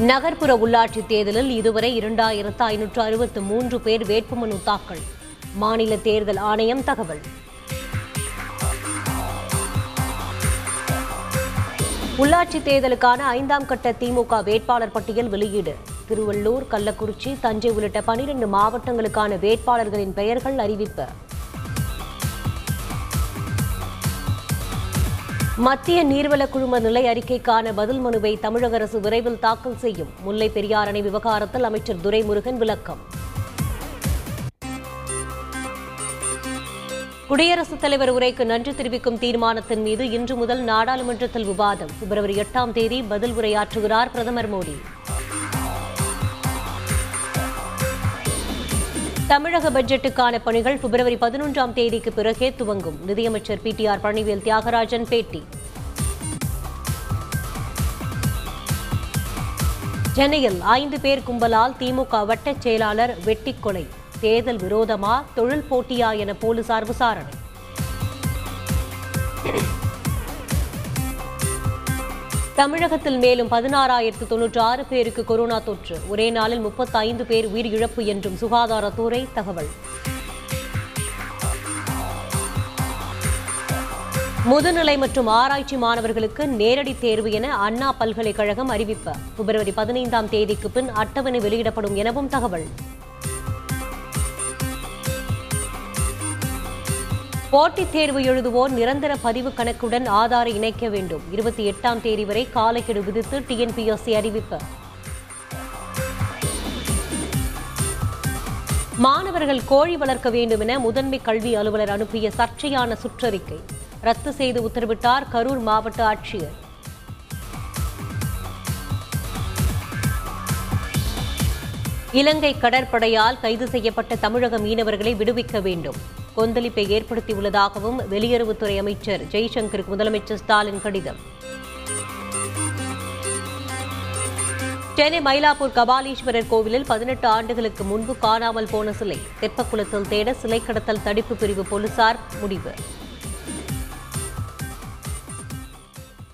நகர்ப்புற உள்ளாட்சி தேர்தலில் இதுவரை இரண்டாயிரத்து ஐநூற்று அறுபத்து மூன்று பேர் வேட்புமனு தாக்கல். மாநில தேர்தல் ஆணையம் தகவல். உள்ளாட்சி தேர்தலுக்கான ஐந்தாம் கட்ட திமுக வேட்பாளர் பட்டியல் வெளியீடு. திருவள்ளூர் கள்ளக்குறிச்சி தஞ்சை உள்ளிட்ட பனிரெண்டு மாவட்டங்களுக்கான வேட்பாளர்களின் பெயர்கள் அறிவிப்பு. மத்திய நீர்வள குழும நிலை அறிக்கைக்கான பதில் மனுவை தமிழக அரசு விரைவில் தாக்கல் செய்யும். முல்லை பெரியார் அணை விவகாரத்தில் அமைச்சர் துரைமுருகன் விளக்கம். குடியரசுத் தலைவர் உரைக்கு நன்றி தெரிவிக்கும் தீர்மானத்தின் மீது இன்று முதல் நாடாளுமன்றத்தில் விவாதம். பிப்ரவரி எட்டாம் தேதி பதில் உரையாற்றுகிறார் பிரதமர் மோடி. தமிழக பட்ஜெட்டுக்கான பணிகள் பிப்ரவரி பதினொன்றாம் தேதிக்கு பிறகே துவங்கும். நிதியமைச்சர் P T R Palanivel Thiagarajan பேட்டி. சென்னையில் ஐந்து பேர் கும்பலால் திமுக வட்டச் செயலாளர் வெட்டி கொலை. தேர்தல் விரோதமா? தொழில் போட்டியா? என போலீசார் விசாரணை. தமிழகத்தில் மேலும் பதினாறாயிரத்து தொன்னூற்றி ஆறு பேருக்கு கொரோனா தொற்று. ஒரே நாளில் முப்பத்தைந்து பேர் உயிரிழப்பு என்றும் சுகாதாரத்துறை தகவல். முதுநிலை மற்றும் ஆராய்ச்சி மாணவர்களுக்கு நேரடி தேர்வு என அண்ணா பல்கலைக்கழகம் அறிவிப்பு. பிப்ரவரி பதினைந்தாம் தேதிக்கு பின் அட்டவணை வெளியிடப்படும் எனவும் தகவல். போட்டித் தேர்வு எழுதுவோர் நிரந்தர பதிவு கணக்குடன் ஆதாரை இணைக்க வேண்டும். இருபத்தி எட்டாம் தேதி வரை காலக்கெடு விதித்து டிஎன்பிஎஸ்சி அறிவிப்பு. மாணவர்கள் கோழி வளர்க்க வேண்டும் என முதன்மை கல்வி அலுவலர் அனுப்பிய சர்ச்சையான சுற்றறிக்கை. ரத்து செய்து உத்தரவிட்டார் கரூர் மாவட்ட ஆட்சியர். இலங்கை கடற்படையால் கைது செய்யப்பட்ட தமிழக மீனவர்களை விடுவிக்க வேண்டும். கொந்தளிப்பை ஏற்படுத்தியுள்ளதாகவும் வெளியுறவுத்துறை அமைச்சர் ஜெய்சங்கருக்கு முதலமைச்சர் ஸ்டாலின் கடிதம். சென்னை மயிலாப்பூர் கபாலீஸ்வரர் கோவிலில் பதினெட்டு ஆண்டுகளுக்கு முன்பு காணாமல் போன சிலை. தெப்பக்குளத்தில் தேட சிலை கடத்தல் தடுப்பு பிரிவு போலீசார் முடிவு.